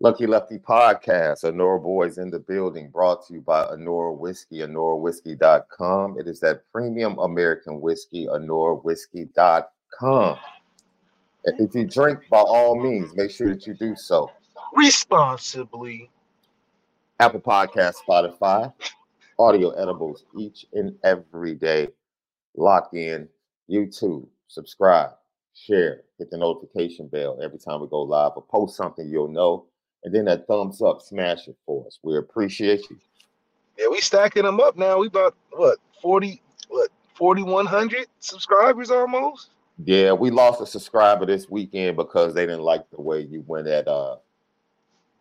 Lucky Lefty Podcast, Anora Boys in the building, brought to you by Anora Whiskey, AnoraWhiskey.com. It is that premium American whiskey, AnoraWhiskey.com. If you drink, by all means, make sure that you do so. responsibly. Apple Podcast, Spotify, audio edibles each and every day. Lock in, YouTube, subscribe, share, hit the notification bell every time we go live or post something you'll know. And then that thumbs up, smash it for us. We appreciate you. Yeah, we stacking them up now. We about what forty, what forty one hundred subscribers almost. Yeah, we lost a subscriber this weekend because they didn't like the way you went at uh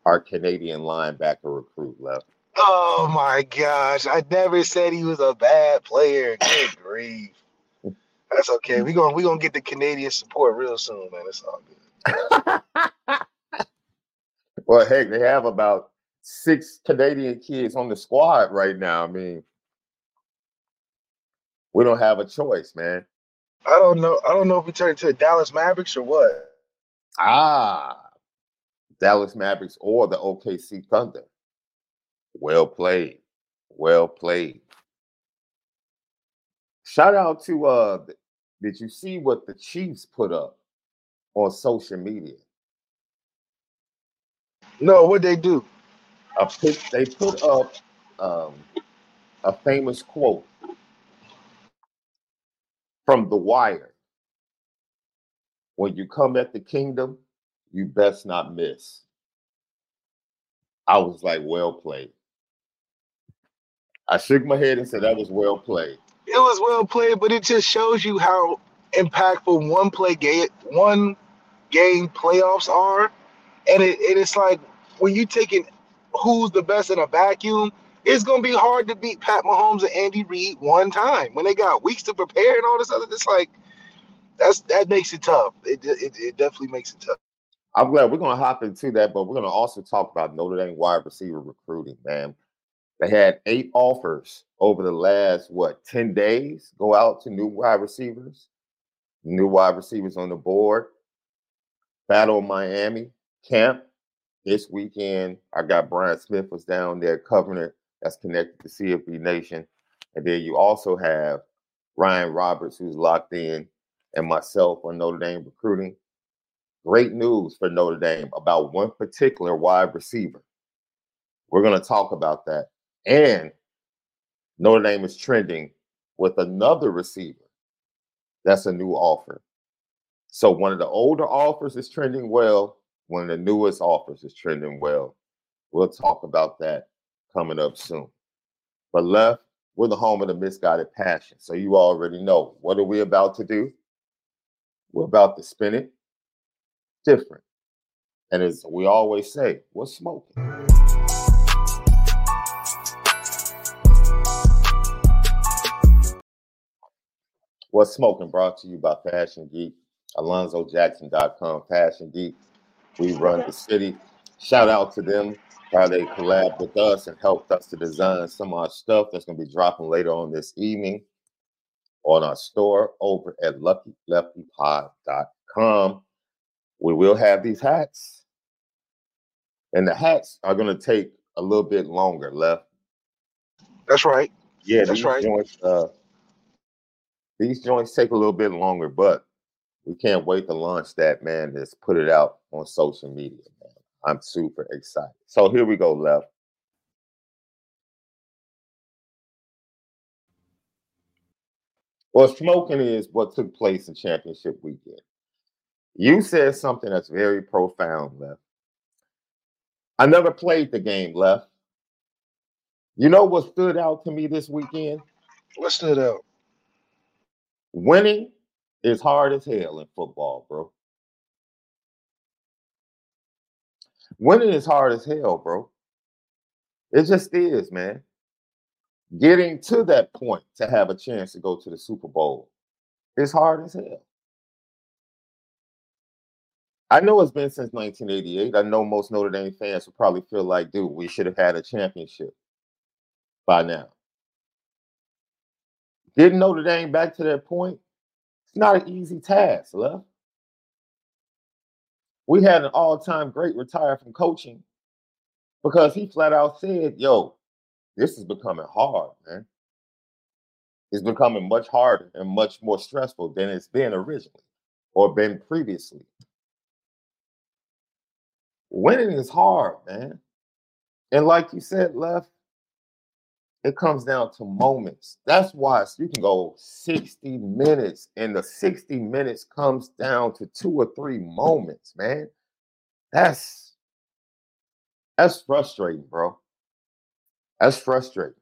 our Canadian linebacker recruit left. Oh my gosh! I never said he was a bad player. Good grief. That's okay. We're gonna we gonna get the Canadian support real soon, man. It's all good. Well, heck, they have about six Canadian kids on the squad right now. I mean, we don't have a choice, man. I don't know. I don't know if we turn into the Dallas Mavericks or what. Ah, Dallas Mavericks or the OKC Thunder. Well played. Well played. Shout out to uh did you see what the Chiefs put up on social media? No, what they do? They put up um, a famous quote from The Wire. When you come at the kingdom, you best not miss. I was like, well played. I shook my head and said, that was well played. It was well played, but it just shows you how impactful one play game, one game playoffs are, and it and it's like when you taking who's the best in a vacuum, it's gonna be hard to beat Pat Mahomes and Andy Reid one time when they got weeks to prepare and all this other. It's like that's that makes it tough. It it, it definitely makes it tough. I'm glad we're to hop into that, but we're to also talk about Notre Dame wide receiver recruiting, man. They had eight offers over the last, what, 10 days go out to new wide receivers, new wide receivers on the board. Battle of Miami camp this weekend. I got Brian Smith was down there covering it. That's connected to CFB Nation. And then you also have Ryan Roberts, who's locked in, and myself on Notre Dame recruiting. Great news for Notre Dame about one particular wide receiver. We're going to talk about that. And Notre Dame is trending with another receiver. That's a new offer. So one of the older offers is trending well. One of the newest offers is trending well. We'll talk about that coming up soon. But left, we're the home of the misguided passion. So you already know what are we about to do? We're about to spin it different. And as we always say, what's smoking? What's smoking brought to you by Fashion Geek, AlonzoJackson.com, Fashion Geek. We run the city. Shout out to them how they collab with us and helped us to design some of our stuff that's going to be dropping later on this evening on our store over at luckyleftypod.com. We will have these hats. And the hats are going to take a little bit longer left. That's right. Yeah, That's these right. joints uh these joints take a little bit longer, but we can't wait to launch that, man. Just put it out on social media, man. I'm super excited. So here we go, left. Well, smoking is what took place in championship weekend. You said something that's very profound, left. I never played the game, left. You know what stood out to me this weekend? What stood out? Winning is hard as hell in football, bro. Winning is hard as hell, bro. It just is, man. Getting to that point to have a chance to go to the Super Bowl is hard as hell. I know it's been since 1988. I know most Notre Dame fans will probably feel like, dude, we should have had a championship by now. Getting Notre Dame back to that point, it's not an easy task, love. We had an all-time great retire from coaching because he flat out said, yo, this is becoming hard, man. It's becoming much harder and much more stressful than it's been originally or been previously. Winning is hard, man. And like you said, left, it comes down to moments. That's why you can go 60 minutes, and the 60 minutes comes down to two or three moments, man. That's that's frustrating, bro. That's frustrating.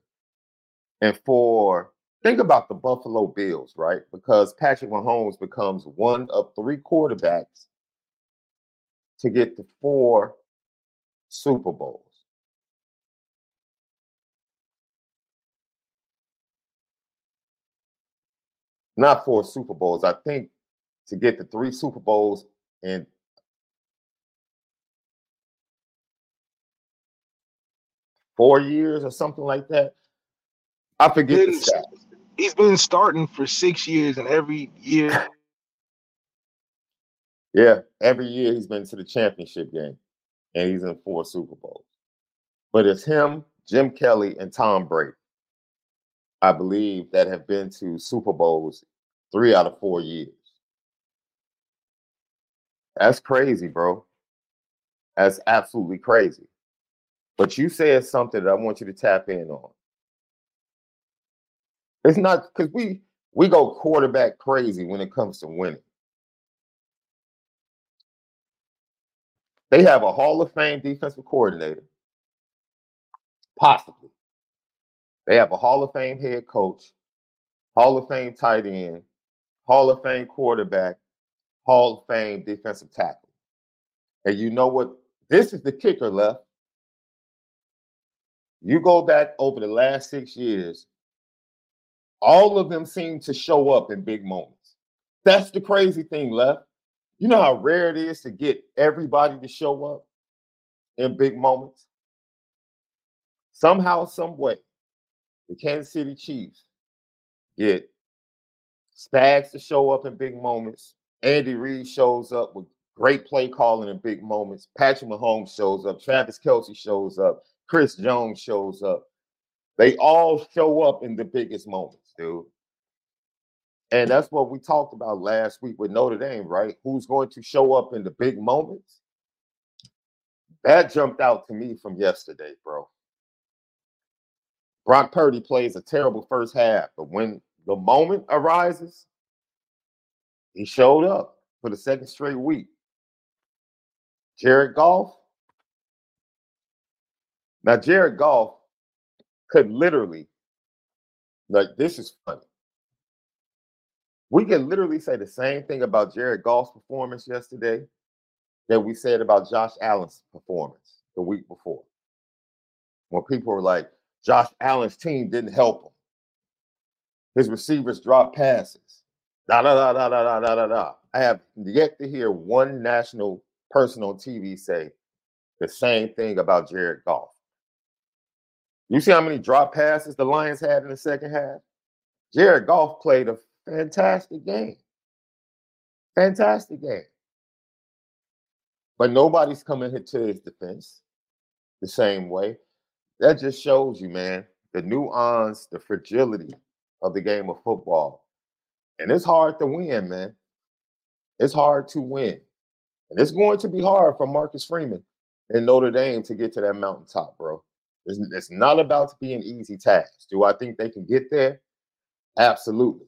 And for think about the Buffalo Bills, right? Because Patrick Mahomes becomes one of three quarterbacks to get to four Super Bowls. Not four Super Bowls. I think to get to three Super Bowls in four years or something like that. I forget the stat. He's been starting for six years, and every year Yeah, every year he's been to the championship game and he's in four Super Bowls. But it's him, Jim Kelly, and Tom Brady, I believe, that have been to Super Bowls three out of four years. That's crazy, bro. That's absolutely crazy. But you said something that I want you to tap in on. It's not because we we go quarterback crazy when it comes to winning. They have a Hall of Fame defensive coordinator, possibly. They have a Hall of Fame head coach, Hall of Fame tight end, Hall of Fame quarterback, Hall of Fame defensive tackle. And you know what? This is the kicker left. You go back over the last six years, all of them seem to show up in big moments. That's the crazy thing left. You know how rare it is to get everybody to show up in big moments? Somehow, some way, the Kansas City Chiefs get Spags to show up in big moments. Andy Reid shows up with great play calling in big moments. Patrick Mahomes shows up. Travis Kelce shows up. Chris Jones shows up. They all show up in the biggest moments, dude. And that's what we talked about last week with Notre Dame, right? Who's going to show up in the big moments? That jumped out to me from yesterday, bro. Brock Purdy plays a terrible first half, but when the moment arises, he showed up for the second straight week. Jared Goff. Now, Jared Goff could literally, like, this is funny. We can literally say the same thing about Jared Goff's performance yesterday that we said about Josh Allen's performance the week before. When people were like, Josh Allen's team didn't help him. His receivers dropped passes. Da da da da da da da da. I have yet to hear one national person on TV say the same thing about Jared Goff. You see how many drop passes the Lions had in the second half? Jared Goff played a fantastic game. Fantastic game. But nobody's coming to his defense the same way. That just shows you, man, the nuance, the fragility of the game of football. And it's hard to win, man. It's hard to win. And it's going to be hard for Marcus Freeman and Notre Dame to get to that mountaintop, bro. It's, it's not about to be an easy task. Do I think they can get there? Absolutely.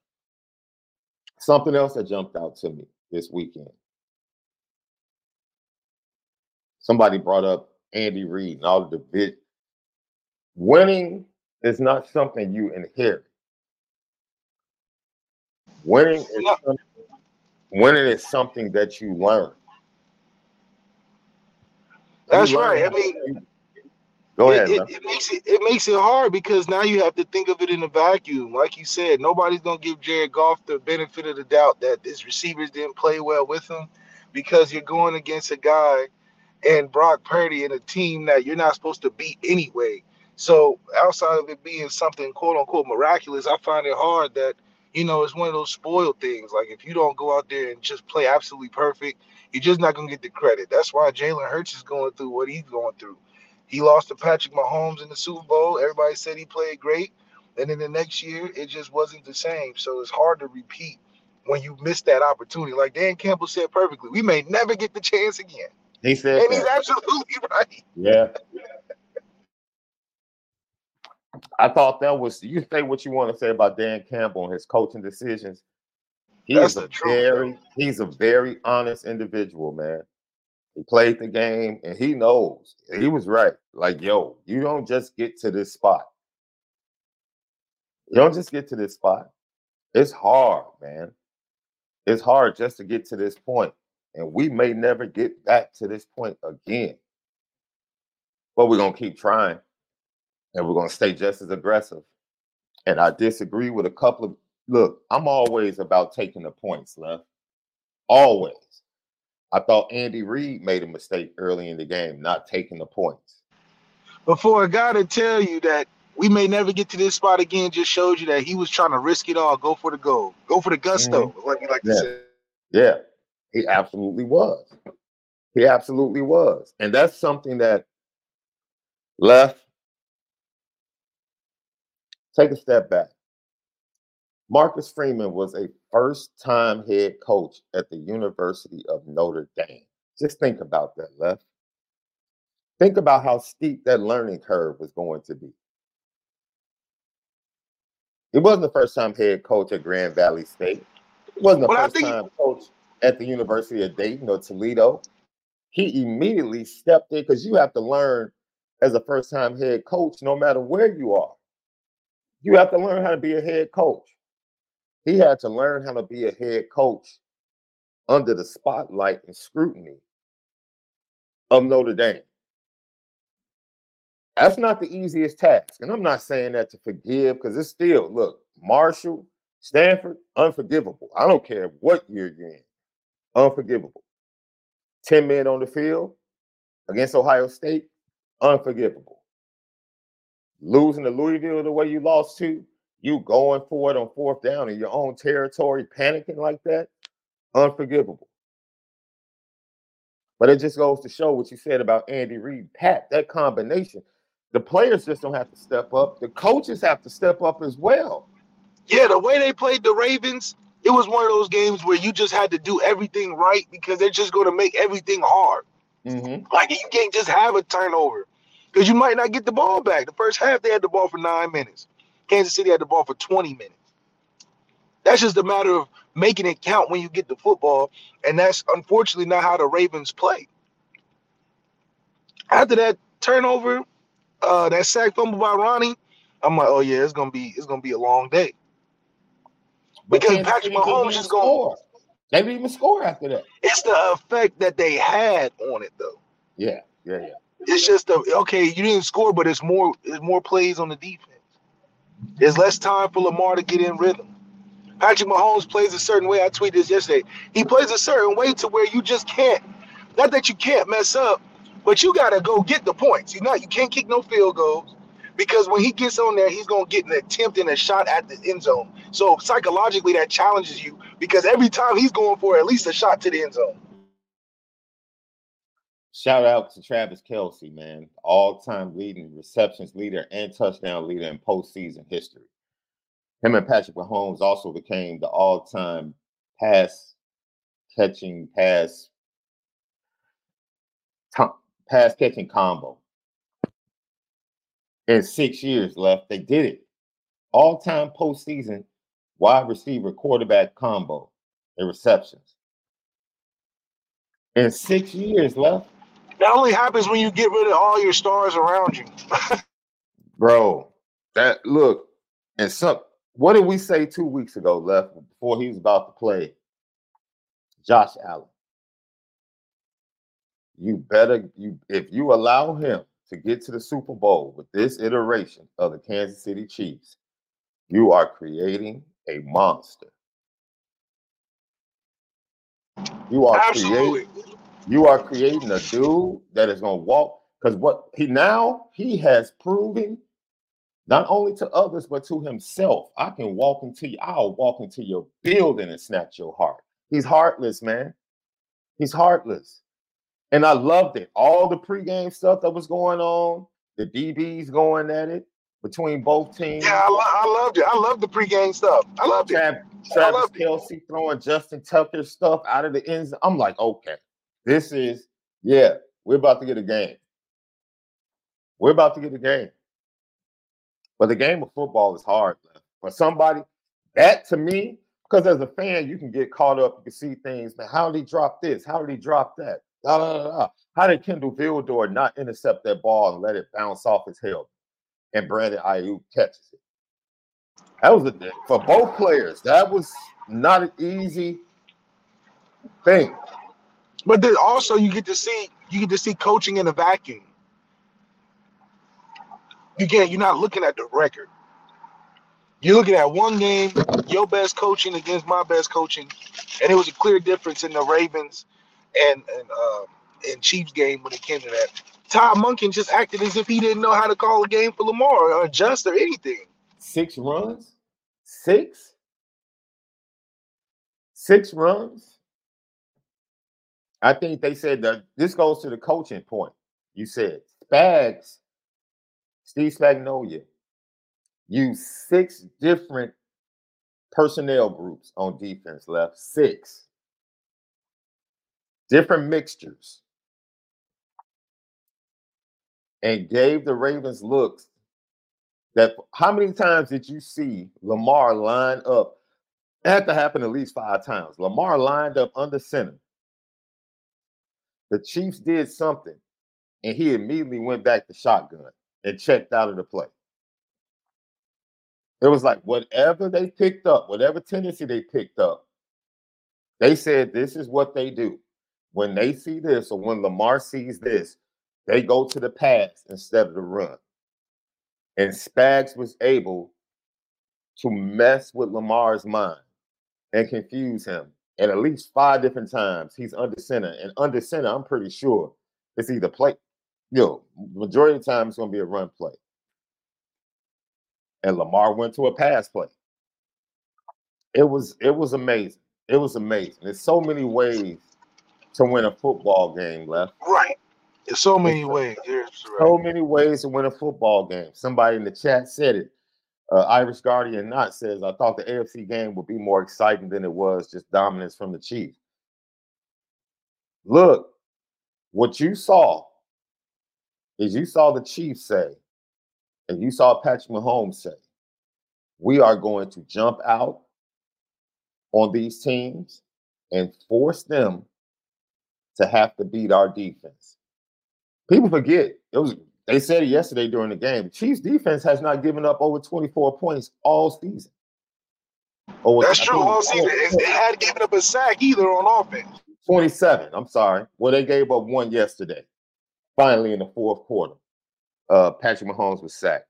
Something else that jumped out to me this weekend. Somebody brought up Andy Reid and all the bit. Winning is not something you inherit. Winning is something, winning is something that you learn. That's You learn right. I mean. Go ahead, it, it, it makes it it makes it hard because now you have to think of it in a vacuum. Like you said, nobody's gonna give Jared Goff the benefit of the doubt that his receivers didn't play well with him because you're going against a guy and Brock Purdy and a team that you're not supposed to beat anyway. So outside of it being something quote unquote miraculous, I find it hard that you know it's one of those spoiled things. Like if you don't go out there and just play absolutely perfect, you're just not gonna get the credit. That's why Jalen Hurts is going through what he's going through. He lost to Patrick Mahomes in the Super Bowl. Everybody said he played great. And then the next year, it just wasn't the same. So it's hard to repeat when you miss that opportunity. Like Dan Campbell said perfectly, we may never get the chance again. He said And he's absolutely right. Yeah. I thought that was you say what you want to say about Dan Campbell and his coaching decisions. He That's is a the truth, very he's a very honest individual, man. He played the game and he knows he was right. Like, yo, you don't just get to this spot. You don't just get to this spot. It's hard, man. It's hard just to get to this point, And we may never get back to this point again. But we're gonna keep trying and we're gonna stay just as aggressive. And I disagree with a couple of look, I'm always about taking the points, left. Always. I thought Andy Reid made a mistake early in the game, not taking the points. Before a guy to tell you that we may never get to this spot again just shows you that he was trying to risk it all, go for the goal, go for the gusto, mm-hmm. like we like to say. Yeah, he absolutely was. He absolutely was. And that's something that left. Take a step back. Marcus Freeman was a first time head coach at the University of Notre Dame. Just think about that, left. Think about how steep that learning curve was going to be. It wasn't the first time head coach at Grand Valley State. It wasn't the Well, first think- time coach at the University of Dayton or Toledo. he immediately stepped in because you have to learn as a first time head coach, no matter where you are. You have to learn how to be a head coach. He had to learn how to be a head coach under the spotlight and scrutiny of Notre Dame. That's not the easiest task. And I'm not saying that to forgive because it's still, look, Marshall, Stanford, unforgivable. I don't care what year you're in, unforgivable. 10 men on the field against Ohio State, unforgivable. Losing to Louisville the way you lost to, you going for it on fourth down in your own territory, panicking like that, unforgivable. But it just goes to show what you said about Andy Reid, Pat, that combination. The players just don't have to step up. The coaches have to step up as well. Yeah, the way they played the Ravens, it was one of those games where you just had to do everything right because they're just going to make everything hard. Mm-hmm. Like you can't just have a turnover because you might not get the ball back. The first half they had the ball for nine minutes. Kansas City had the ball for 20 minutes. That's just a matter of making it count when you get the football, and that's unfortunately not how the Ravens play. After that turnover, uh, that sack fumble by Ronnie, I'm like, oh yeah, it's gonna be it's gonna be a long day. Because Patrick Mahomes is going. They didn't even score after that. It's the effect that they had on it, though. Yeah, yeah, yeah. It's just the okay. You didn't score, but it's more. It's more plays on the defense. There's less time for Lamar to get in rhythm. Patrick Mahomes plays a certain way. I tweeted this yesterday. He plays a certain way to where you just can't. Not that you can't mess up, but you gotta go get the points. You know, you can't kick no field goals because when he gets on there, he's gonna get an attempt and a shot at the end zone. So psychologically, that challenges you because every time he's going for at least a shot to the end zone. Shout out to Travis Kelce, man, all-time leading receptions leader and touchdown leader in postseason history. Him and Patrick Mahomes also became the all-time pass catching pass pass catching combo. In six years left, they did it. All-time postseason wide receiver quarterback combo in receptions. In six years left. That only happens when you get rid of all your stars around you. Bro, that look, and some what did we say two weeks ago left before he was about to play Josh Allen? You better you if you allow him to get to the Super Bowl with this iteration of the Kansas City Chiefs, you are creating a monster. You are Absolutely. creating you are creating a dude that is gonna walk because what he now he has proven not only to others but to himself. I can walk into you, I'll walk into your building and snatch your heart. He's heartless, man. He's heartless. And I loved it. All the pregame stuff that was going on, the DBs going at it between both teams. Yeah, I, lo- I loved it. I love the pregame stuff. I loved Trav- it. Travis Kelce it. throwing Justin Tucker stuff out of the end. I'm like, okay, this is, yeah, we're about to get a game. We're about to get a game. But the game of football is hard. For somebody, that to me, because as a fan, you can get caught up. You can see things, man. How did he drop this? How did he drop that? Da, da, da, How did Kendall Vildor not intercept that ball and let it bounce off his helmet? and Brandon Aiyuk catches it. That was a for both players. That was not an easy thing. But then also you get to see you get to see coaching in a vacuum. Get you're not looking at the record. You're looking at one game, your best coaching against my best coaching, and it was a clear difference in the Ravens and and uh, and Chiefs game when it came to that. Todd Monken just acted as if he didn't know how to call a game for Lamar or adjust or anything. Six runs? Six? Six runs? I think they said that this goes to the coaching point. You said Spags, Steve Spagnuolo, used six different personnel groups on defense left. Six different mixtures and gave the Ravens looks that how many times did you see Lamar line up? It had to happen at least five times. Lamar lined up under center. The Chiefs did something, and he immediately went back to shotgun and checked out of the play. It was like whatever they picked up, whatever tendency they picked up, they said this is what they do. When they see this, or when Lamar sees this, they go to the pass instead of the run. And Spags was able to mess with Lamar's mind and confuse him. And at least five different times he's under center. And under center, I'm pretty sure it's either play, you know, majority of the time it's going to be a run play. And Lamar went to a pass play. It was it was amazing. It was amazing. There's so many ways to win a football game left. Right. There's so many ways. There's so many ways to win a football game. Somebody in the chat said it. Uh, Irish Guardian Not says, I thought the AFC game would be more exciting than it was, just dominance from the Chiefs. Look, what you saw is you saw the Chiefs say, and you saw Patrick Mahomes say, we are going to jump out on these teams and force them to have to beat our defense. People forget it was they said it yesterday during the game. The Chiefs defense has not given up over 24 points all season. Oh, That's true. All season. It had given up a sack either on offense. 27. I'm sorry. Well, they gave up one yesterday. Finally, in the fourth quarter, uh, Patrick Mahomes was sacked.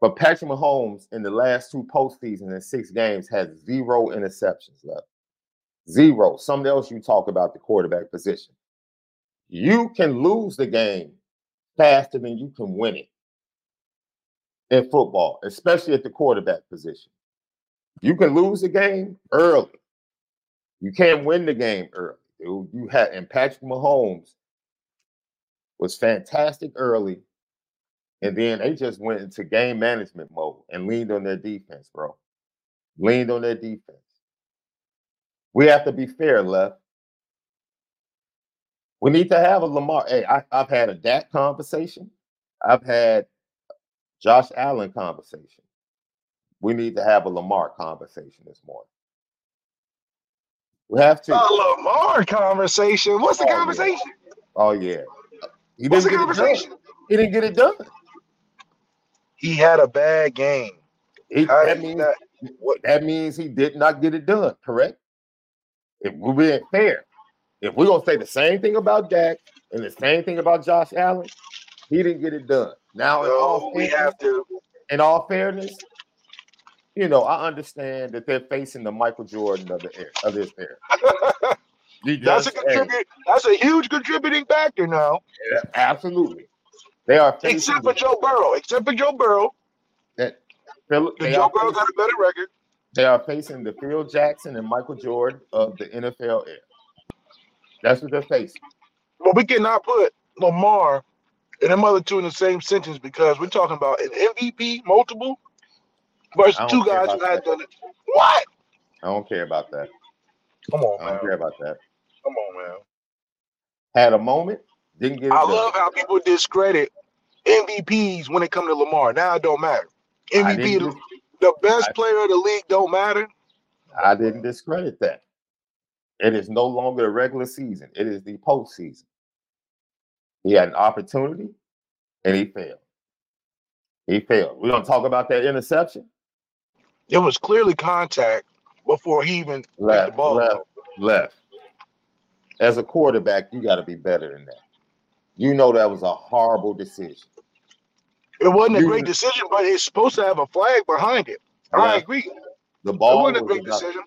But Patrick Mahomes in the last two postseasons in six games has zero interceptions left. Zero. Something else you talk about the quarterback position. You can lose the game faster than you can win it in football, especially at the quarterback position. You can lose the game early. You can't win the game early. You had and Patrick Mahomes was fantastic early, and then they just went into game management mode and leaned on their defense, bro. Leaned on their defense. We have to be fair, left. We need to have a Lamar. Hey, I, have had a Dak conversation. I've had Josh Allen conversation. We need to have a Lamar conversation this morning. We have to. A Lamar conversation. What's the oh, conversation? Yeah. Oh yeah. He What's the conversation? He didn't get it done. He had a bad game. He, that means that, what, that means he did not get it done. Correct. If we're being fair, if we're gonna say the same thing about Dak and the same thing about Josh Allen, he didn't get it done. Now, in all we have to. In all fairness, you know, I understand that they're facing the Michael Jordan of the air of this era. that's a contribute. That's a huge contributing factor now. Yeah, absolutely. They are except for Joe Burrow. Except for Joe Burrow. That Phil, Joe Burrow got a better record. They are facing the Phil Jackson and Michael Jordan of the NFL era. That's what they're facing. Well, we cannot put Lamar and them other two in the same sentence because we're talking about an MVP, multiple, versus two guys who had done it. What? I don't care about that. Come on, I don't man. care about that. Come on, man. Had a moment, didn't get. It. I done. love how people discredit MVPs when it comes to Lamar. Now it don't matter. MVP, the, the best I, player of the league, don't matter. I didn't discredit that. It is no longer the regular season, it is the postseason. He had an opportunity and he failed. He failed. We're going to talk about that interception. It was clearly contact before he even left, the ball. Left, left. As a quarterback, you got to be better than that. You know that was a horrible decision. It wasn't you, a great decision, but it's supposed to have a flag behind it. I agree. The ball it wasn't was a great decision.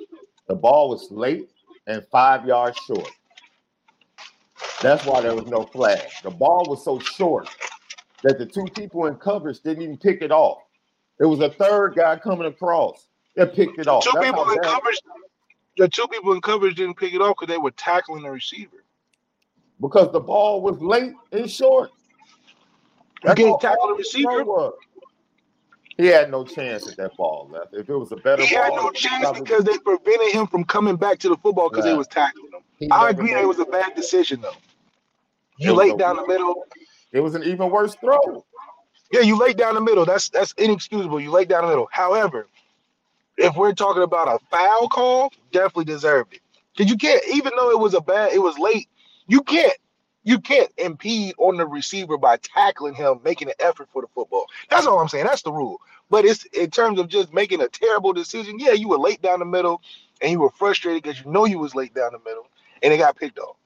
The ball was late and five yards short. That's why there was no flag. The ball was so short that the two people in coverage didn't even pick it off. It was a third guy coming across that picked it off. Two That's people in coverage. The two people in coverage didn't pick it off because they were tackling the receiver. Because the ball was late and short. You can't tackle the receiver. Was. He had no chance at that ball left. If it was a better he ball, had no chance because they prevented him from coming back to the football because right. they was tackling him. He I agree that it was a bad decision though. You laid down the middle. It was an even worse throw. Yeah, you laid down the middle. That's that's inexcusable. You laid down the middle. However, if we're talking about a foul call, definitely deserved it. Because you can't, even though it was a bad, it was late, you can't You can't impede on the receiver by tackling him, making an effort for the football. That's all I'm saying. That's the rule. But it's in terms of just making a terrible decision. Yeah, you were late down the middle, and you were frustrated because you know you was late down the middle, and it got picked off.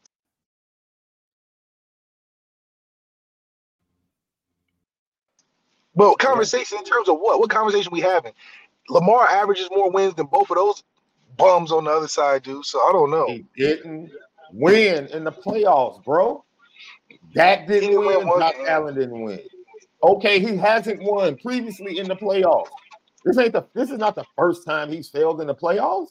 But conversation in terms of what? What conversation we having? Lamar averages more wins than both of those bums on the other side do. So I don't know. He didn't win in the playoffs, bro. Dak didn't win. Josh game. Allen didn't win. Okay, he hasn't won previously in the playoffs. This ain't the. This is not the first time he's failed in the playoffs.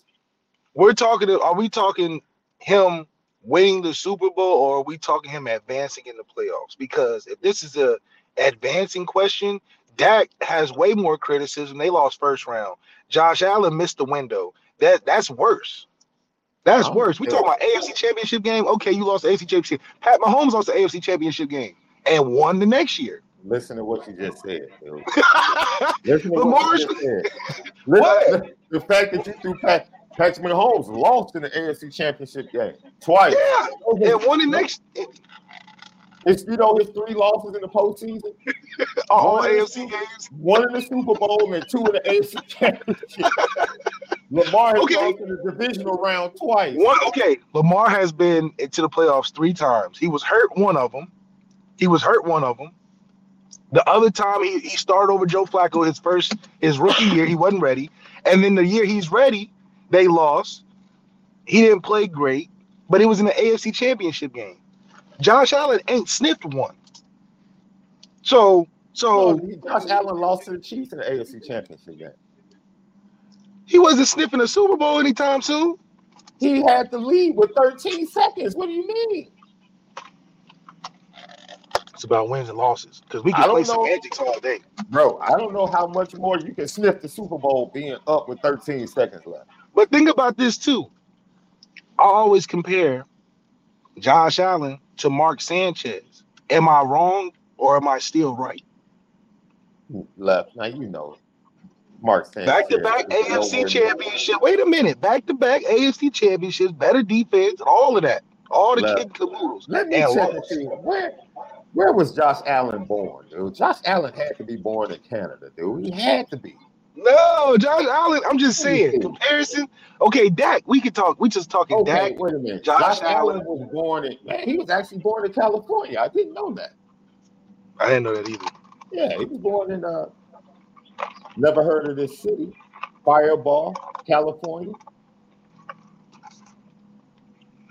We're talking. Are we talking him winning the Super Bowl, or are we talking him advancing in the playoffs? Because if this is a advancing question, Dak has way more criticism. They lost first round. Josh Allen missed the window. That that's worse. That's worse. We talking about AFC Championship game. Okay, you lost the AFC Championship. Pat Mahomes lost the AFC Championship game and won the next year. Listen to what you just said. Listen to Lamar what said. Listen, The fact that you threw Pat, Patrick Mahomes lost in the AFC Championship game twice. yeah, and won the next It's you know his three losses in the postseason, all AFC games. one in the Super Bowl and two in the AFC Championship. Lamar has Okay. gone to the divisional round twice. One, okay, Lamar has been into the playoffs three times. He was hurt one of them. He was hurt one of them. The other time he, he started over Joe Flacco his first his rookie year, he wasn't ready. And then the year he's ready, they lost. He didn't play great, but it was in the AFC Championship game. Josh Allen ain't sniffed one. So so Josh Allen lost to the Chiefs in the AFC Championship game. He wasn't sniffing a Super Bowl anytime soon. He had the lead with 13 seconds. What do you mean? It's about wins and losses because we can don't play some know. antics all day. Bro, I don't know how much more you can sniff the Super Bowl being up with 13 seconds left. But think about this too. I always compare Josh Allen to Mark Sanchez. Am I wrong or am I still right? Left. Now you know it. Mark. Back to back AFC near- championship. Wait a minute. Back to back AFC championships, better defense, all of that. All the kid caboodles. Let me And check and lost. see where where was Josh Allen born, dude? Josh Allen had to be born in Canada, dude. He had to be. No, Josh Allen. I'm just saying. Comparison. Okay, Dak. We could talk. We just talking Okay, Dak. wait a minute. Josh Josh, Allen. Allen was born in man, he was actually born in California. I didn't know that. I didn't know that either. Yeah, he was born in uh never heard of this city. Firebaugh, California.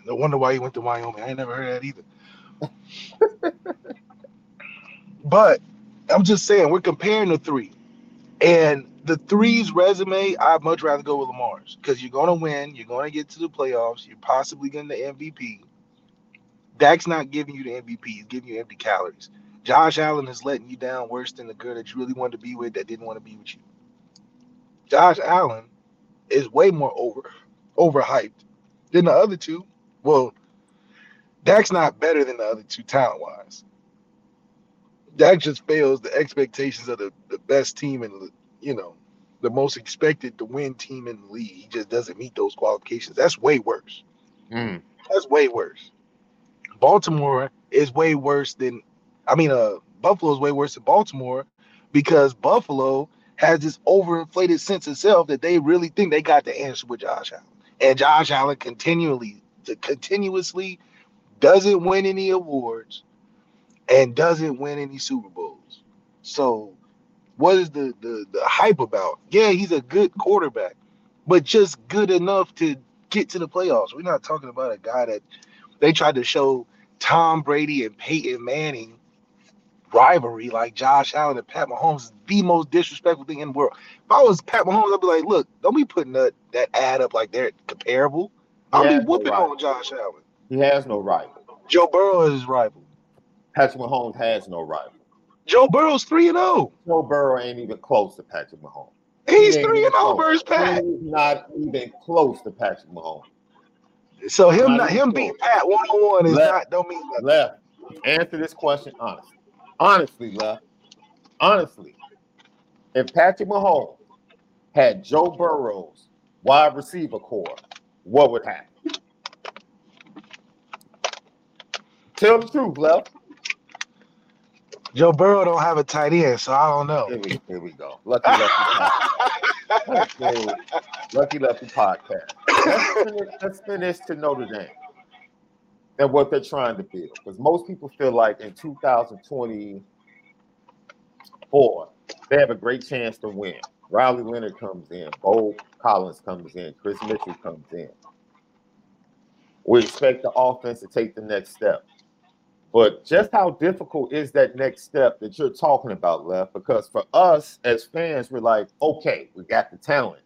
No wonder why he went to Wyoming. I ain't never heard of that either. but I'm just saying, we're comparing the three. And the three's resume, I'd much rather go with Lamar's because you're going to win. You're going to get to the playoffs. You're possibly getting the MVP. Dak's not giving you the MVP. He's giving you empty calories. Josh Allen is letting you down worse than the girl that you really wanted to be with that didn't want to be with you. Josh Allen is way more over overhyped than the other two. Well, Dak's not better than the other two talent wise. Dak just fails the expectations of the, the best team in the you know the most expected to win team in the league. He just doesn't meet those qualifications. That's way worse. Mm. That's way worse. Baltimore is way worse than I mean uh Buffalo is way worse than Baltimore because Buffalo has this overinflated sense of self that they really think they got the answer with Josh Allen. And Josh Allen continually continuously doesn't win any awards and doesn't win any Super Bowls. So what is the the, the hype about? Yeah, he's a good quarterback, but just good enough to get to the playoffs. We're not talking about a guy that they tried to show Tom Brady and Peyton Manning rivalry like Josh Allen and Pat Mahomes is the most disrespectful thing in the world. If I was Pat Mahomes, I'd be like, look, don't be putting that, that ad up like they're comparable. I'll be whooping you're on Josh Allen. He has no rival. Joe Burrow is his rival. Patrick Mahomes has no rival. Joe Burrow's 3 and 0. Joe Burrow ain't even close to Patrick Mahomes. He's He 3 and oh even 0 close. versus Pat. He's not even close to Patrick Mahomes. So him Not not him beating Pat one on one is Left. not don't mean nothing. Left. Answer this question honestly. Honestly, left. Honestly, if Patrick Mahomes had Joe Burrow's wide receiver corps, what would happen? Tell the truth, left. Joe Burrow don't have a tight end, so I don't know. Here we, here we go. Lucky Lefty. okay. Lucky Lefty podcast. Let's finish, let's finish to Notre Dame and what they're trying to build. Because most people feel like in 2024, they have a great chance to win. Riley Leonard comes in, Beaux Collins comes in, Kris Mitchell comes in. We expect the offense to take the next step. But just how difficult is that next step that you're talking about, Left? Because for us as fans, we're like, okay, we got the talent.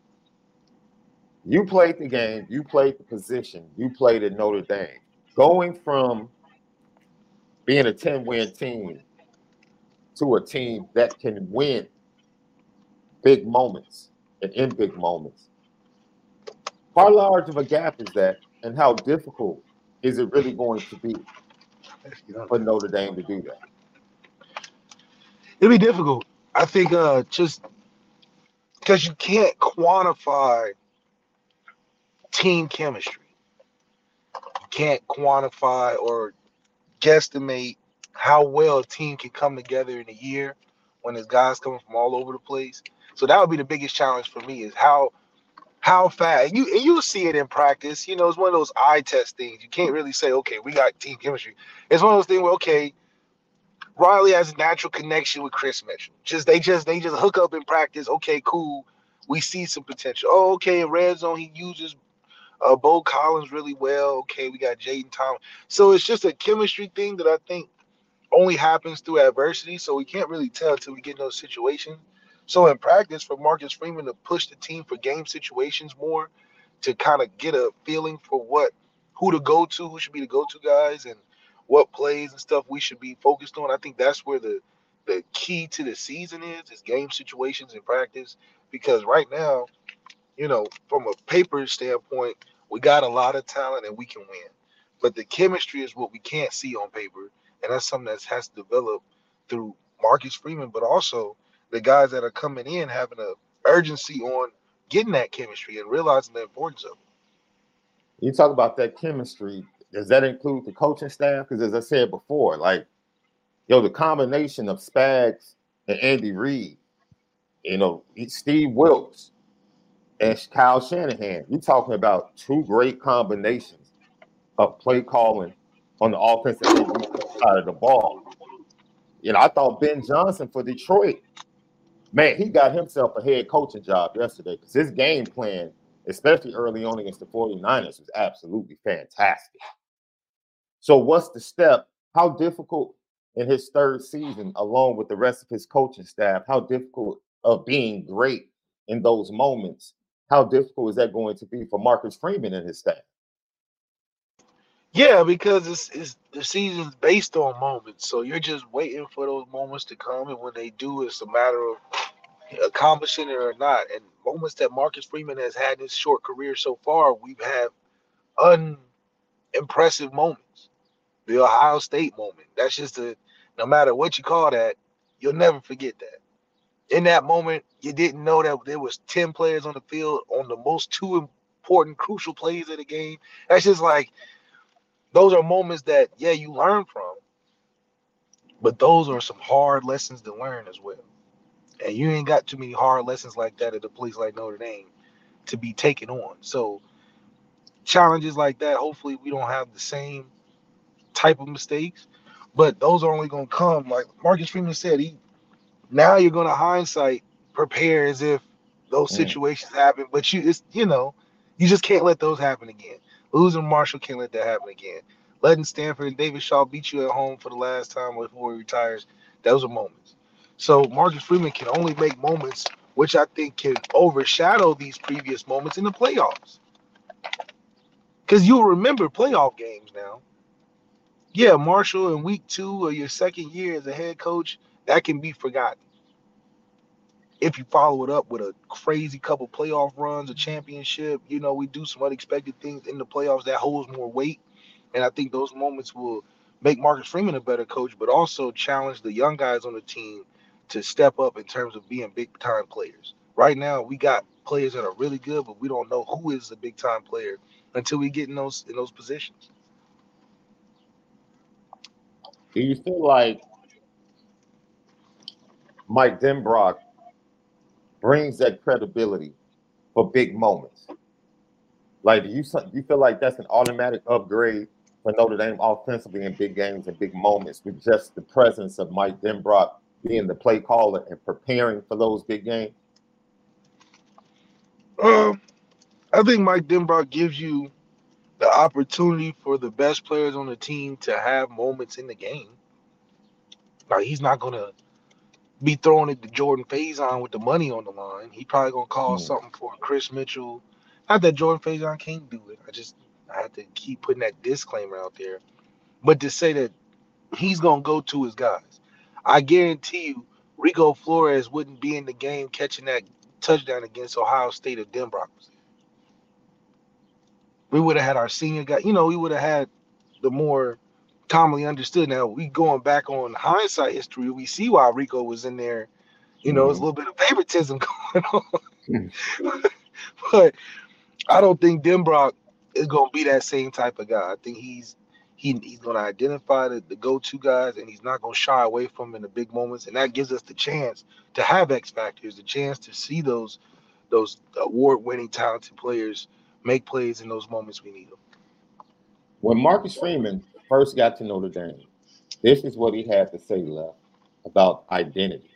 You played the game, you played the position, you played at Notre Dame. Going from being a 10 win team to a team that can win big moments and in big moments. How large of a gap is that, and how difficult is it really going to be for Notre Dame to do that? It'll be difficult. I think uh just because you can't quantify team chemistry. You can't quantify or guesstimate how well a team can come together in a year when there's guys coming from all over the place. So that would be the biggest challenge for me is how how fast and you and you'll see it in practice. You know, it's one of those eye test things. You can't really say, okay, we got team chemistry. It's one of those things where okay, Riley has a natural connection with Kris Mitchell. Just they just they just hook up in practice. Okay, cool. We see some potential. Oh, okay, in red zone he uses uh, Beaux Collins really well. Okay, we got Jayden Thomas. So it's just a chemistry thing that I think only happens through adversity. So we can't really tell until we get in those situations. So in practice, for Marcus Freeman to push the team for game situations more, to kind of get a feeling for what who to go to, who should be the go-to guys, and what plays and stuff we should be focused on. I think that's where the the key to the season is is game situations in practice. Because right now, you know, from a paper standpoint, we got a lot of talent and we can win. But the chemistry is what we can't see on paper, and that's something that has to develop through Marcus Freeman, but also the guys that are coming in having a urgency on getting that chemistry and realizing the importance of it. You talk about that chemistry. Does that include the coaching staff? Because as I said before, like yo, the combination of Spags and Andy Reid, you know, Steve Wilks and Kyle Shanahan. You're talking about two great combinations of play calling on the offensive side of the ball. You know, I thought Ben Johnson for Detroit man, he got himself a head coaching job yesterday because his game plan, especially early on against the 49ers, was absolutely fantastic. So, what's the step? How difficult in his third season, along with the rest of his coaching staff, how difficult of being great in those moments? How difficult is that going to be for Marcus Freeman and his staff? Yeah, because it's, it's the season's based on moments, so you're just waiting for those moments to come, and when they do, it's a matter of accomplishing it or not. And moments that Marcus Freeman has had in his short career so far, we've had unimpressive moments. The Ohio State moment. That's just a no matter what you call that, you'll never forget that. In that moment, you didn't know that there was 10 players on the field on the most two important crucial plays of the game. That's just like those are moments that yeah, you learn from. But those are some hard lessons to learn as well. And you ain't got too many hard lessons like that at a place like Notre Dame to be taken on. So challenges like that, hopefully we don't have the same type of mistakes. But those are only gonna come, like Marcus Freeman said, he now you're gonna hindsight prepare as if those mm. situations happen, but you it's you know, you just can't let those happen again. Losing Marshall can't let that happen again. Letting Stanford and David Shaw beat you at home for the last time before he retires, those are moments. So Marcus Freeman can only make moments which I think can overshadow these previous moments in the playoffs. Because you'll remember playoff games now. Yeah, Marshall in week two or your second year as a head coach, that can be forgotten. If you follow it up with a crazy couple playoff runs, a championship, you know, we do some unexpected things in the playoffs that holds more weight. And I think those moments will make Marcus Freeman a better coach, but also challenge the young guys on the team to step up in terms of being big time players. Right now, we got players that are really good, but we don't know who is a big time player until we get in those in those positions. Do you feel like Mike Denbrock brings that credibility for big moments? Like, do you you feel like that's an automatic upgrade for Notre Dame offensively in big games and big moments with just the presence of Mike Denbrock being the play caller and preparing for those big games? Um, I think Mike Denbrock gives you the opportunity for the best players on the team to have moments in the game. Like he's not gonna be throwing it to Jordan Faison with the money on the line. He probably gonna call Mm. something for Kris Mitchell. Not that Jordan Faison can't do it. I just I have to keep putting that disclaimer out there. But to say that he's gonna go to his guys, I guarantee you, Rico Flores wouldn't be in the game catching that touchdown against Ohio State if Denbrock was there. We would have had our senior guy. You know, we would have had the more commonly understood. Now we going back on hindsight history, we see why Rico was in there. You know, it's a mm-hmm. little bit of favoritism going on. Hmm. but I don't think Denbrock is going to be that same type of guy. I think he's he, he's going to identify the, the go-to guys, and he's not going to shy away from in the big moments. And that gives us the chance to have X factors, the chance to see those those award-winning, talented players make plays in those moments we need them. When Marcus Freeman first got to Notre Dame, this is what he had to say left about identity.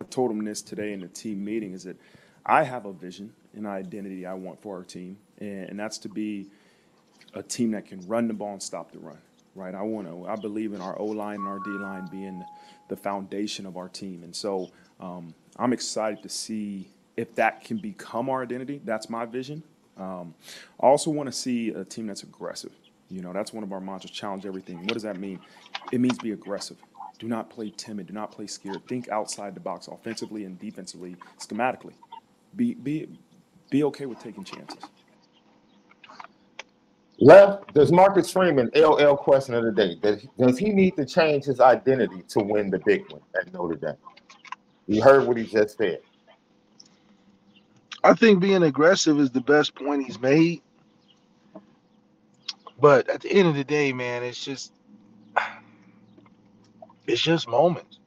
I told him this today in the team meeting is that I have a vision and identity I want for our team, and, and that's to be a team that can run the ball and stop the run. Right? I want to. I believe in our O line and our D line being the foundation of our team, and so um, I'm excited to see if that can become our identity. That's my vision. Um, I also want to see a team that's aggressive. You know, that's one of our mantras: challenge everything. What does that mean? It means be aggressive. Do not play timid. Do not play scared. Think outside the box, offensively and defensively, schematically. Be be be okay with taking chances. Left, does Marcus Freeman, LL question of the day, does, does he need to change his identity to win the big one at Notre Dame? You heard what he just said. I think being aggressive is the best point he's made. But at the end of the day, man, it's just it's just moments.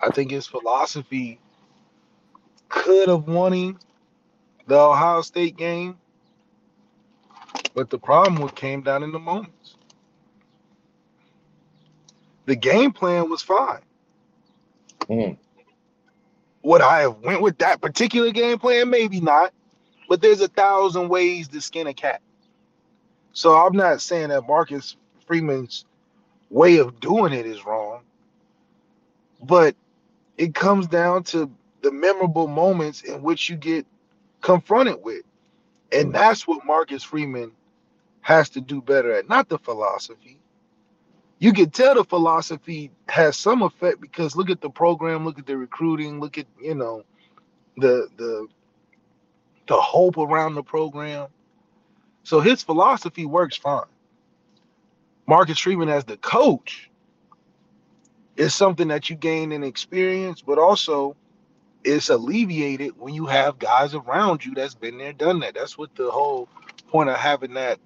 I think his philosophy could have won him the Ohio State game, but the problem came down in the moments. The game plan was fine. Mm. Would I have went with that particular game plan? Maybe not. But there's a thousand ways to skin a cat. So I'm not saying that Marcus Freeman's way of doing it is wrong. But it comes down to the memorable moments in which you get confronted with. And mm-hmm. that's what Marcus Freeman has to do better at, not the philosophy. You can tell the philosophy has some effect because look at the program, look at the recruiting, look at, you know, the the the hope around the program. So his philosophy works fine. Marcus Freeman as the coach is something that you gain in experience, but also it's alleviated when you have guys around you that's been there, done that. That's what the whole point of having that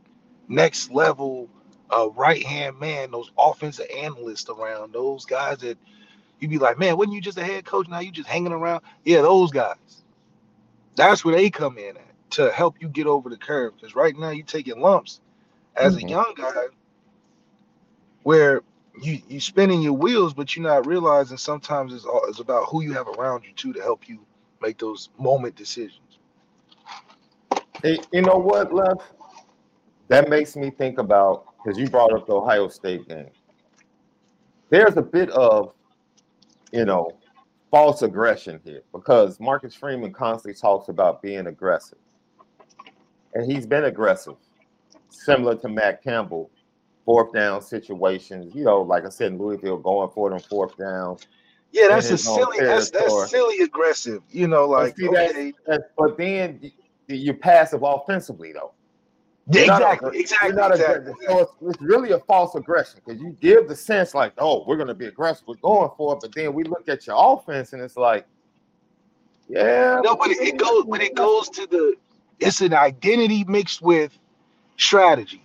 next level uh, right hand man, those offensive analysts around, those guys that you'd be like, man, wasn't you just a head coach? Now you just hanging around. Yeah, those guys. That's where they come in at to help you get over the curve. Because right now you're taking lumps as a Mhm. young guy where you you spinning your wheels, but you're not realizing sometimes it's all it's about who you have around you too to help you make those moment decisions. Hey, you know what, Left? That makes me think about because you brought up the Ohio State game. There's a bit of, you know, false aggression here because Marcus Freeman constantly talks about being aggressive. And he's been aggressive, similar to Matt Campbell, fourth down situations. You know, like I said in Louisville, going for them fourth down. Yeah, that's a silly that's that's silly aggressive. You know, like see, that's- okay, That- But then you're passive offensively, though. yeah, You're not exactly, aggra- exactly, exactly. So it's, it's really a false aggression because you give the sense like, oh, we're going to be aggressive, we're going for it, but then we look at your offense and it's like, yeah. No, but it, it goes but it goes to the it's an identity mixed with strategy.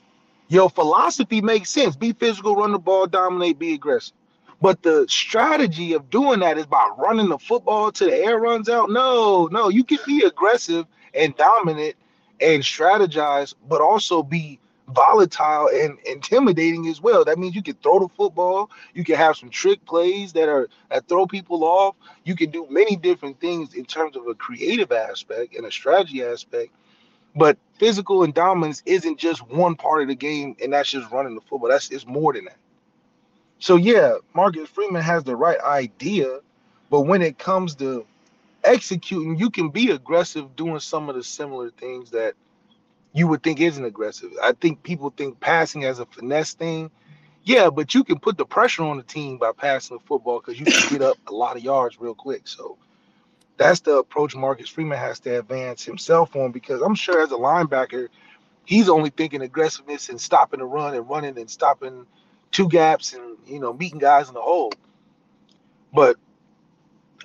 Your philosophy makes sense. Be physical, run the ball, dominate, be aggressive. But the strategy of doing that is by running the football till the air runs out. No, no, you can be aggressive and dominant and strategize, but also be volatile and intimidating as well. That means you can throw the football, you can have some trick plays that are that throw people off. You can do many different things in terms of a creative aspect and a strategy aspect. But physical and dominance isn't just one part of the game, and that's just running the football. That's it's more than that. So yeah, Marcus Freeman has the right idea, but when it comes to executing, you can be aggressive doing some of the similar things that you would think isn't aggressive. I think people think passing as a finesse thing. Yeah, but you can put the pressure on the team by passing the football because you can get up a lot of yards real quick. So that's the approach Marcus Freeman has to advance himself on because I'm sure as a linebacker, he's only thinking aggressiveness and stopping the run and running and stopping two gaps and you know meeting guys in the hole. But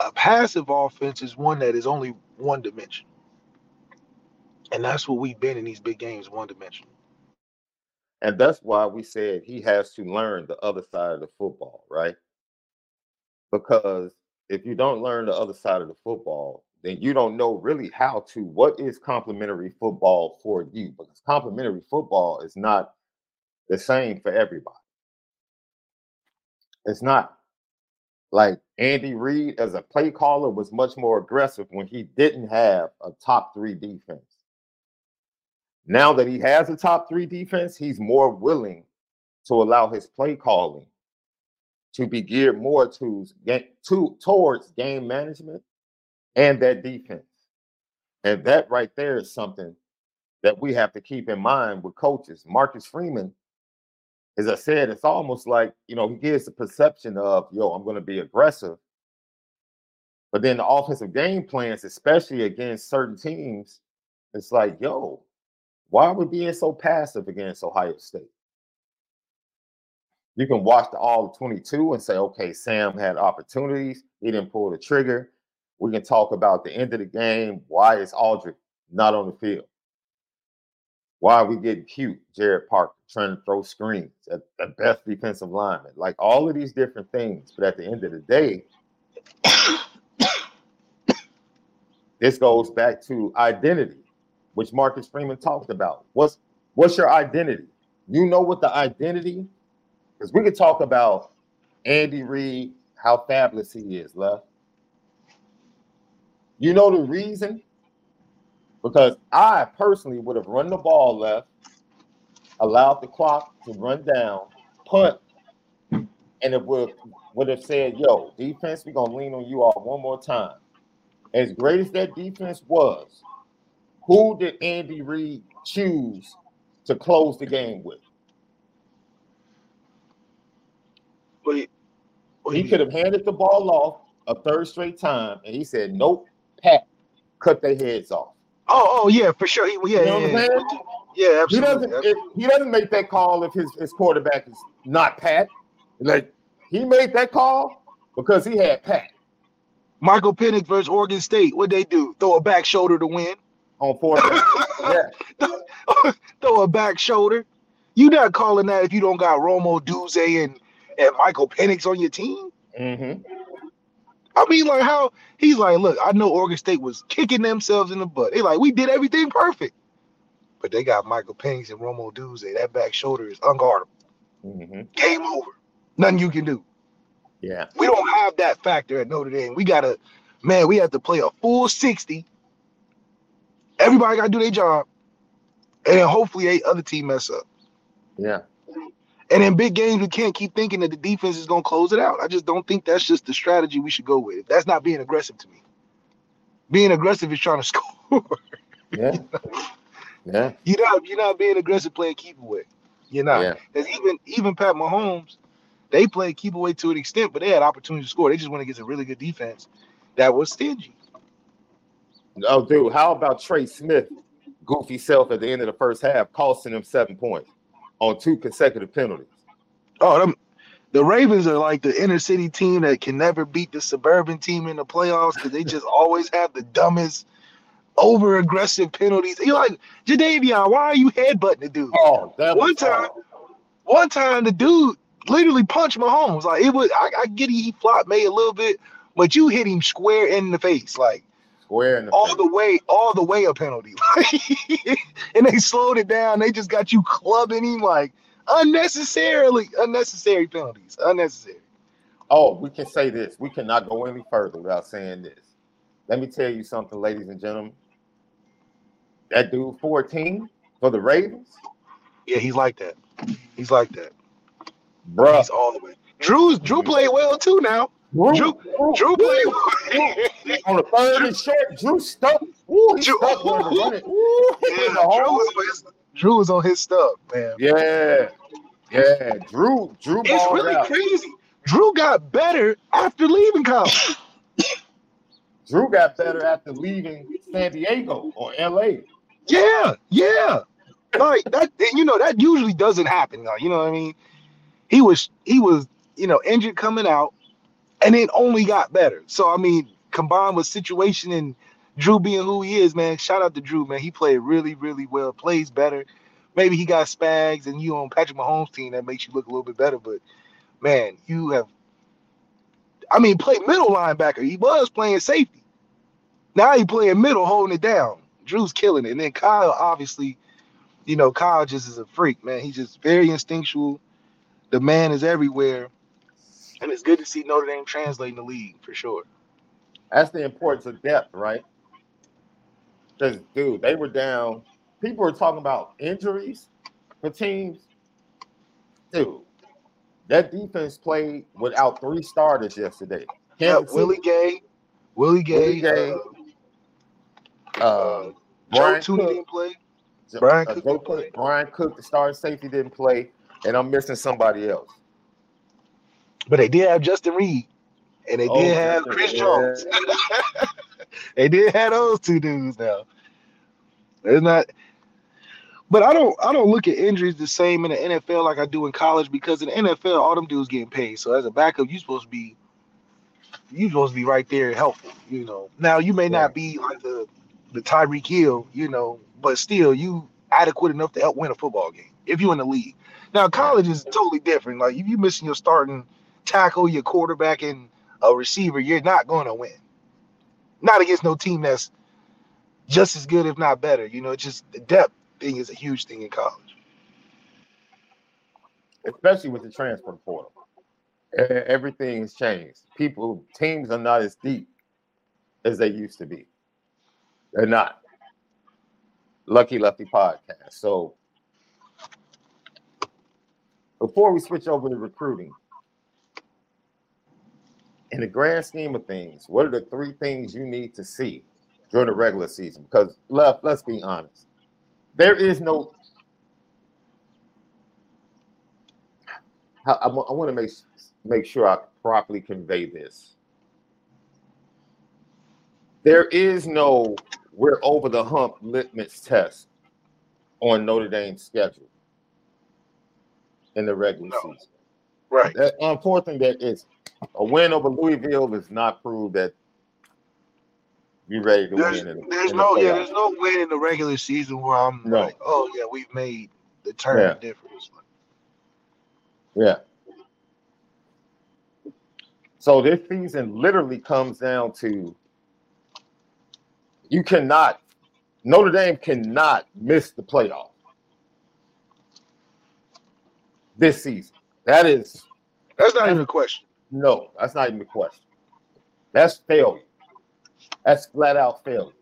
a passive offense is one that is only one dimension. And that's what we've been in these big games, one dimension. And that's why we said he has to learn the other side of the football, right? Because if you don't learn the other side of the football, then you don't know really how to what is complementary football for you because complementary football is not the same for everybody. It's not like Andy Reid as a play caller was much more aggressive when he didn't have a top three defense. Now that he has a top three defense, he's more willing to allow his play calling to be geared more to, to towards game management and that defense. And that right there is something that we have to keep in mind with coaches. Marcus Freeman, as I said, it's almost like, you know, he gives the perception of, yo, I'm going to be aggressive. But then the offensive game plans, especially against certain teams, it's like, yo, why are we being so passive against Ohio State? You can watch the all 22 and say, okay, Sam had opportunities. He didn't pull the trigger. We can talk about the end of the game. Why is Audric not on the field? Why are we getting cute? Gerad Parker trying to throw screens at the best defensive lineman. Like all of these different things. But at the end of the day, this goes back to identity which Marcus Freeman talked about. What's what's your identity? You know what the identity? Because we could talk about Andy Reid, how fabulous he is, left. You know the reason? Because I personally would have run the ball left, allowed the clock to run down, punt, and it would would have said, "Yo, defense, we're gonna lean on you all one more time." As great as that defense was, who did Andy Reid choose to close the game with? Wait, he could have handed the ball off a third straight time, and he said, "Nope, Pat, cut their heads off." Oh, oh yeah, for sure. He, yeah, you know yeah, yeah. yeah, absolutely. He doesn't. If, he doesn't make that call if his, his quarterback is not Pat. Like he made that call because he had Pat. Michael Penix versus Oregon State. What they do? Throw a back shoulder to win on fourth. yeah. Throw a back shoulder. You not calling that if you don't got Rome Odunze and and Michael Penix on your team. Mm-hmm. I mean, like how he's like, look, I know Oregon State was kicking themselves in the butt. They like, we did everything perfect, but they got Michael Penix and Rome Odunze. That back shoulder is unguardable. Mm-hmm. Game over. Nothing you can do. Yeah. We don't have that factor at Notre Dame. We gotta, man, we have to play a full 60 Everybody got to do their job, and hopefully a other team mess up. Yeah. And in big games, we can't keep thinking that the defense is going to close it out. I just don't think that's just the strategy we should go with. That's not being aggressive to me. Being aggressive is trying to score. yeah. Yeah. You're not you're not being aggressive playing keep away. You're not. Yeah. Because even even Pat Mahomes, they played keep away to an extent, but they had opportunity to score. They just went against a really good defense that was stingy. Oh, dude, how about Trey Smith, goofy self at the end of the first half, costing him seven points on two consecutive penalties? Oh, them, the Ravens are like the inner city team that can never beat the suburban team in the playoffs because they just always have the dumbest over aggressive penalties. You're like, Jadeveon, why are you headbutting the dude? Oh, that One was time, one time the dude literally punched Mahomes. Like it was, I, I get it, he flopped May a little bit, but you hit him square in the face, like square in the all face. the way, all the way a penalty. and they slowed it down. They just got you clubbing him like unnecessarily, unnecessary penalties, unnecessary. Oh, we can say this. We cannot go any further without saying this. Let me tell you something, ladies and gentlemen. That dude 14 for the Ravens, Yeah, he's like that. He's like that. bruh. He's all the way. Drue's Drue played well too now. Drue, Drue played on the third and short, Drue stuck. Ooh, he Drue- stuck running. Ooh, Yeah, Drue, was on his, Drue was on his stuff, man. Yeah, yeah. Drue, Drue It's really out. crazy. Drue got better after leaving college. Drue got better after leaving San Diego or LA. Yeah, yeah. Like that, you know, that usually doesn't happen. Now, you know what I mean? He was he was, you know, injured coming out, and it only got better. So I mean, combined with situation and Drue being who he is, man. Shout out to Drue, man. He played really, really well. Plays better. Maybe he got spags, and you on Patrick Mahomes' team that makes you look a little bit better. But man, you have. I mean, play middle linebacker. He was playing safety. Now he playing middle, holding it down. Drue's killing it. And then Kyle, obviously, you know, Kyle just is a freak, man. He's just very instinctual. The man is everywhere. And it's good to see Notre Dame translating the league for sure. That's the importance of depth, right? Because, dude, they were down. People were talking about injuries for teams. Dude, that defense played without three starters yesterday. Yeah, Willie Gay, Willie Gay, Willie Gay, uh, uh, Bryan Tooney Cook, didn't play. Bryan uh, Cook didn't play. Cook, Bryan Cook, the starting safety, didn't play, and I'm missing somebody else. But they did have Justin Reid. And they Oh, did have Chris yeah. Jones. they did have those two dudes now. It's not but I don't I don't look at injuries the same in the NFL like I do in college because in the NFL all them dudes getting paid. So as a backup, you supposed to be you supposed to be right there and helpful, you know. Now you may not be like the the Tyreek Hill, you know, but still you adequate enough to help win a football game if you're in the league. Now college is totally different. Like if you missing your starting tackle, your quarterback, and a receiver, you're not going to win. Not against no team that's just as good, if not better. You know, just the depth thing is a huge thing in college. especially with the transfer portal. Everything's changed. People, teams are not as deep as they used to be. They're not. Lucky Lefty podcast. So before we switch over to recruiting, in the grand scheme of things, what are the three things you need to see during the regular season? Because left, let's be honest, there is no I, I want to make make sure I properly convey this. There is no we're over the hump litmus test on Notre Dame's schedule in the regular No. season. Right. That, unfortunately, uh, that is a win over Louisville does not prove that you're ready to There's, win. In, there's in the no yeah, there's no win in the regular season where I'm No. like, oh yeah, we've made the turn Yeah. difference. Yeah. So this season literally comes down to you cannot Notre Dame cannot miss the playoff this season. That is That's not even a question. no, that's not even a question. That's failure. That's flat out failure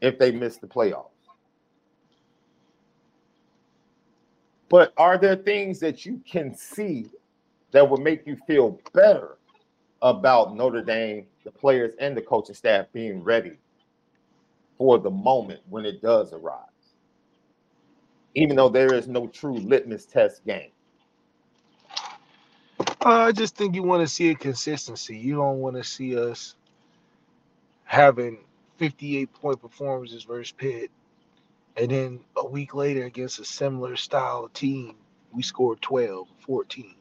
if they miss the playoffs. But are there things that you can see that would make you feel better about Notre Dame, the players, and the coaching staff being ready for the moment when it does arise? Even though there is no true litmus test game. I just think you want to see a consistency. You don't want to see us having 58 point performances versus Pitt, and then a week later against a similar style team, we scored 12, 14.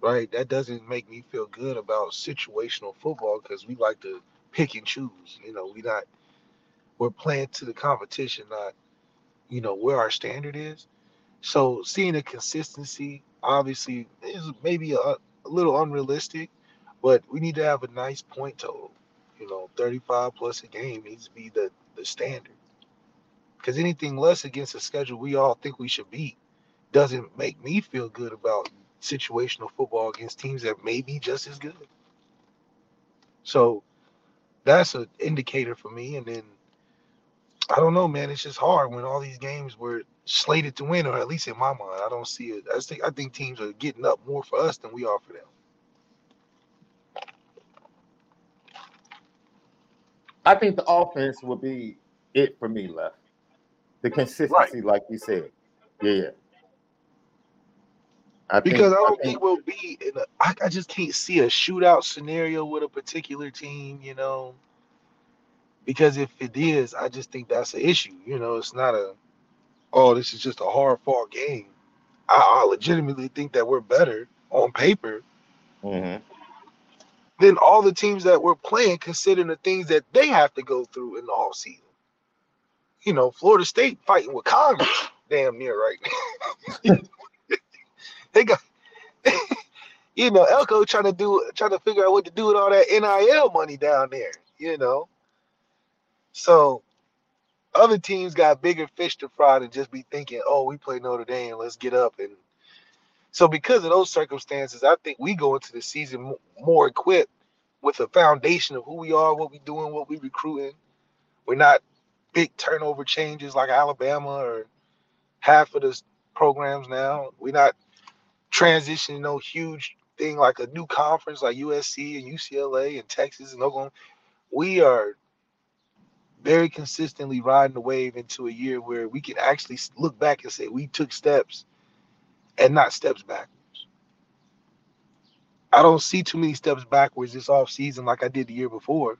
Right? That doesn't make me feel good about situational football because we like to pick and choose. You know, we're not we're playing to the competition, not you know where our standard is. So seeing a consistency obviously is maybe a, a little unrealistic, but we need to have a nice point total. You know, 35 plus a game needs to be the the standard. Because anything less against a schedule we all think we should beat doesn't make me feel good about situational football against teams that may be just as good. So that's an indicator for me. And then I don't know, man. It's just hard when all these games were slated to win, or at least in my mind, I don't see it. I think I think teams are getting up more for us than we are for them. I think the offense will be it for me left. The consistency, like you said. Yeah. I because think, I don't I think, think, we'll be in a, I, I just can't see a shootout scenario with a particular team, you know. Because if it is, I just think that's an issue. You know, it's not a oh, this is just a hard fought game. I, I legitimately think that we're better on paper mm-hmm. than all the teams that we're playing, considering the things that they have to go through in the off season. You know, Florida State fighting with Congress damn near right now. they got you know, Elko trying to do trying to figure out what to do with all that NIL money down there, you know. So other teams got bigger fish to fry than just be thinking, oh, we play Notre Dame, let's get up. And so, because of those circumstances, I think we go into the season more equipped with a foundation of who we are, what we doing, what we're recruiting. We're not big turnover changes like Alabama or half of the programs now. We're not transitioning no huge thing like a new conference like USC and UCLA and Texas and Oklahoma. We are very consistently riding the wave into a year where we can actually look back and say we took steps and not steps backwards. I don't see too many steps backwards this off season like I did the year before.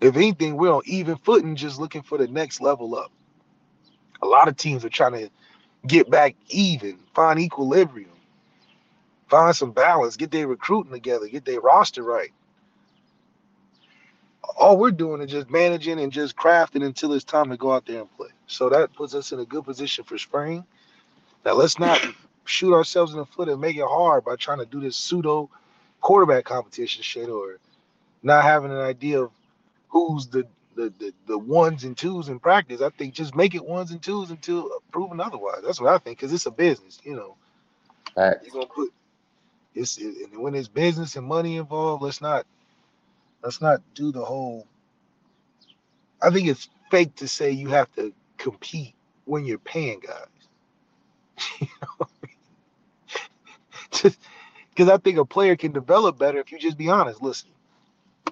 If anything, we're on even footing just looking for the next level up. A lot of teams are trying to get back even, find equilibrium, find some balance, get their recruiting together, get their roster right all we're doing is just managing and just crafting until it's time to go out there and play. So that puts us in a good position for spring. Now let's not shoot ourselves in the foot and make it hard by trying to do this pseudo quarterback competition shit or not having an idea of who's the the, the, the ones and twos in practice. I think just make it ones and twos until proven otherwise. That's what I think because it's a business, you know. Right. You're gonna put it's it, when there's business and money involved. Let's not Let's not do the whole. I think it's fake to say you have to compete when you're paying guys. Just because I think a player can develop better if you just be honest. Listen,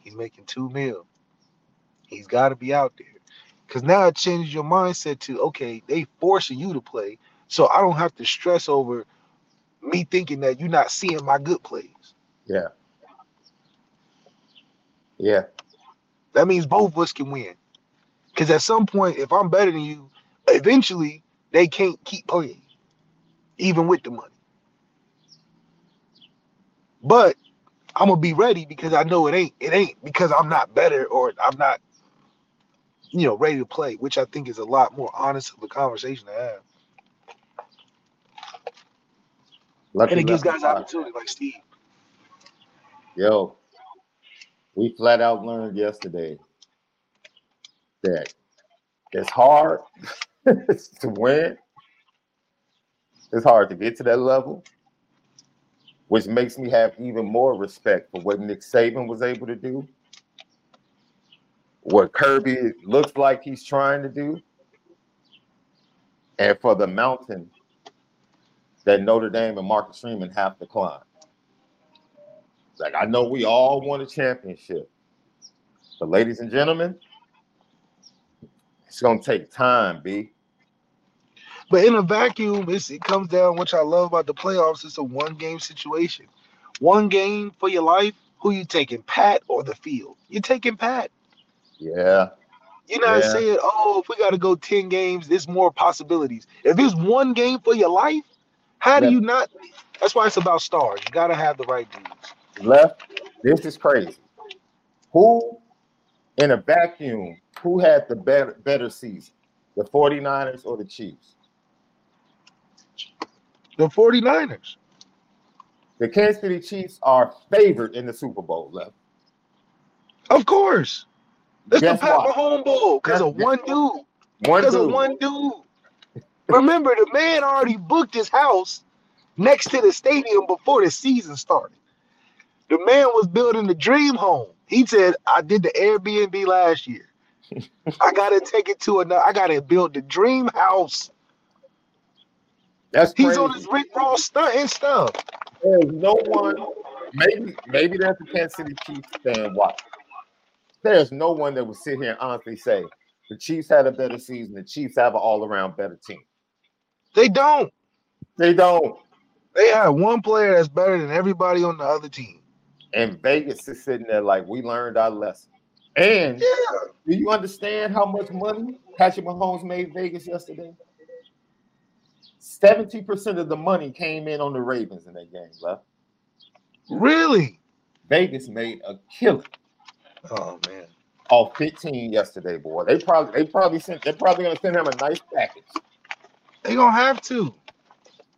he's making two mil. He's got to be out there. Because now it changes your mindset to okay, they forcing you to play, so I don't have to stress over me thinking that you're not seeing my good plays. Yeah. Yeah. That means both of us can win. Because at some point, if I'm better than you, eventually they can't keep playing, even with the money. But I'm gonna be ready because I know it ain't. It ain't because I'm not better or I'm not, you know, ready to play, which I think is a lot more honest of a conversation to have. Lucky and it gives guys opportunity, like Steve. Yo, we flat out learned yesterday that it's hard to win. It's hard to get to that level, which makes me have even more respect for what Nick Saban was able to do, what Kirby looks like he's trying to do, and for the mountain that Notre Dame and Marcus Freeman have to climb. Like I know we all want a championship, but ladies and gentlemen, it's gonna take time, B. But in a vacuum, it comes down. Which I love about the playoffs, it's a one-game situation. One game for your life. Who you taking, Pat or the field? You're taking Pat. Yeah. You're not yeah. saying, oh, if we got to go 10 games, there's more possibilities. If it's one game for your life, how do yeah. you not? That's why it's about stars. You got to have the right dudes left. This is crazy. Who in a vacuum, who had the better better season, the 49ers or the Chiefs? The 49ers. The Kansas City Chiefs are favored in the Super Bowl, left. Of course. It's Guess the Pat why? Mahomes Bowl because of one dude. One Because of one dude. Remember, the man already booked his house next to the stadium before the season started. The man was building the dream home. He said, I did the Airbnb last year. I gotta take it to another. I gotta build the dream house. That's He's crazy. on his Rick Ross stunt and stuff. There's no one. Maybe maybe that's a Kansas City Chiefs fan watching. There's no one that would sit here and honestly say the Chiefs had a better season. The Chiefs have an all-around better team. They don't. They don't. They have one player that's better than everybody on the other team. And Vegas is sitting there like we learned our lesson. And Yeah. do you understand how much money Patrick Mahomes made Vegas yesterday? 70% of the money came in on the Ravens in that game, left. Really? Vegas made a killing Oh man. off 15 yesterday, boy. They probably they probably sent they're probably gonna send him a nice package. They gonna have to.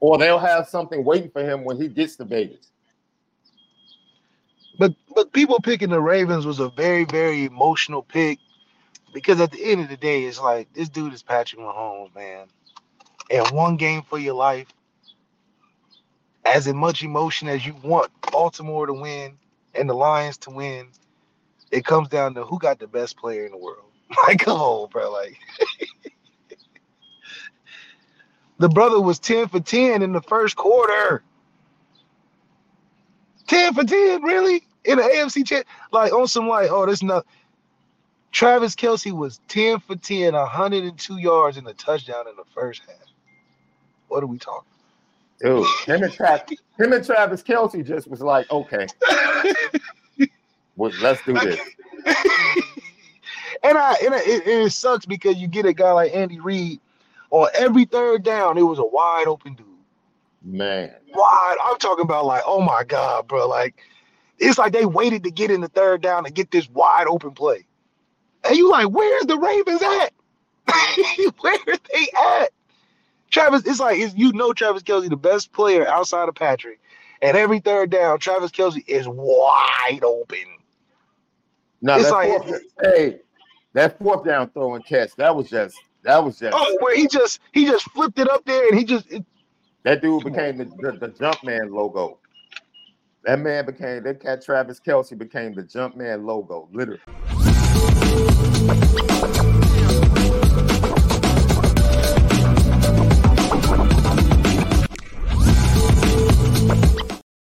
Or they'll have something waiting for him when he gets to Vegas. But but people picking the Ravens was a very very emotional pick because at the end of the day, it's like this dude is Patrick Mahomes, man. And one game for your life, as much emotion as you want Baltimore to win and the Lions to win, it comes down to who got the best player in the world. Like, come bro. Like, the brother was 10 for 10 in the first quarter. 10 for 10, really? In the AFC chat? Like on some like, oh, there's not Travis Kelce was 10 for 10, 102 yards and a touchdown in the first half. What are we talking? Dude, him and Travis, him and Travis Kelce just was like, okay, well, let's do this. and I and it, it sucks because you get a guy like Andy Reid on every third down, it was a wide open dude. Man. Wide. I'm talking about like, oh my God, bro. Like, it's like they waited to get in the third down to get this wide open play. And you like, where's the Ravens at? Where are they at? Travis, it's like it's, you know Travis Kelce, the best player outside of Patrick. And every third down, Travis Kelce is wide open. Now It's that like- fourth, hey, that fourth down throw and catch, that was just that was just Oh, where he just he just flipped it up there and he just it, that dude became the, the, the jump man logo. That man became that cat Travis Kelce became the jump man logo, literally.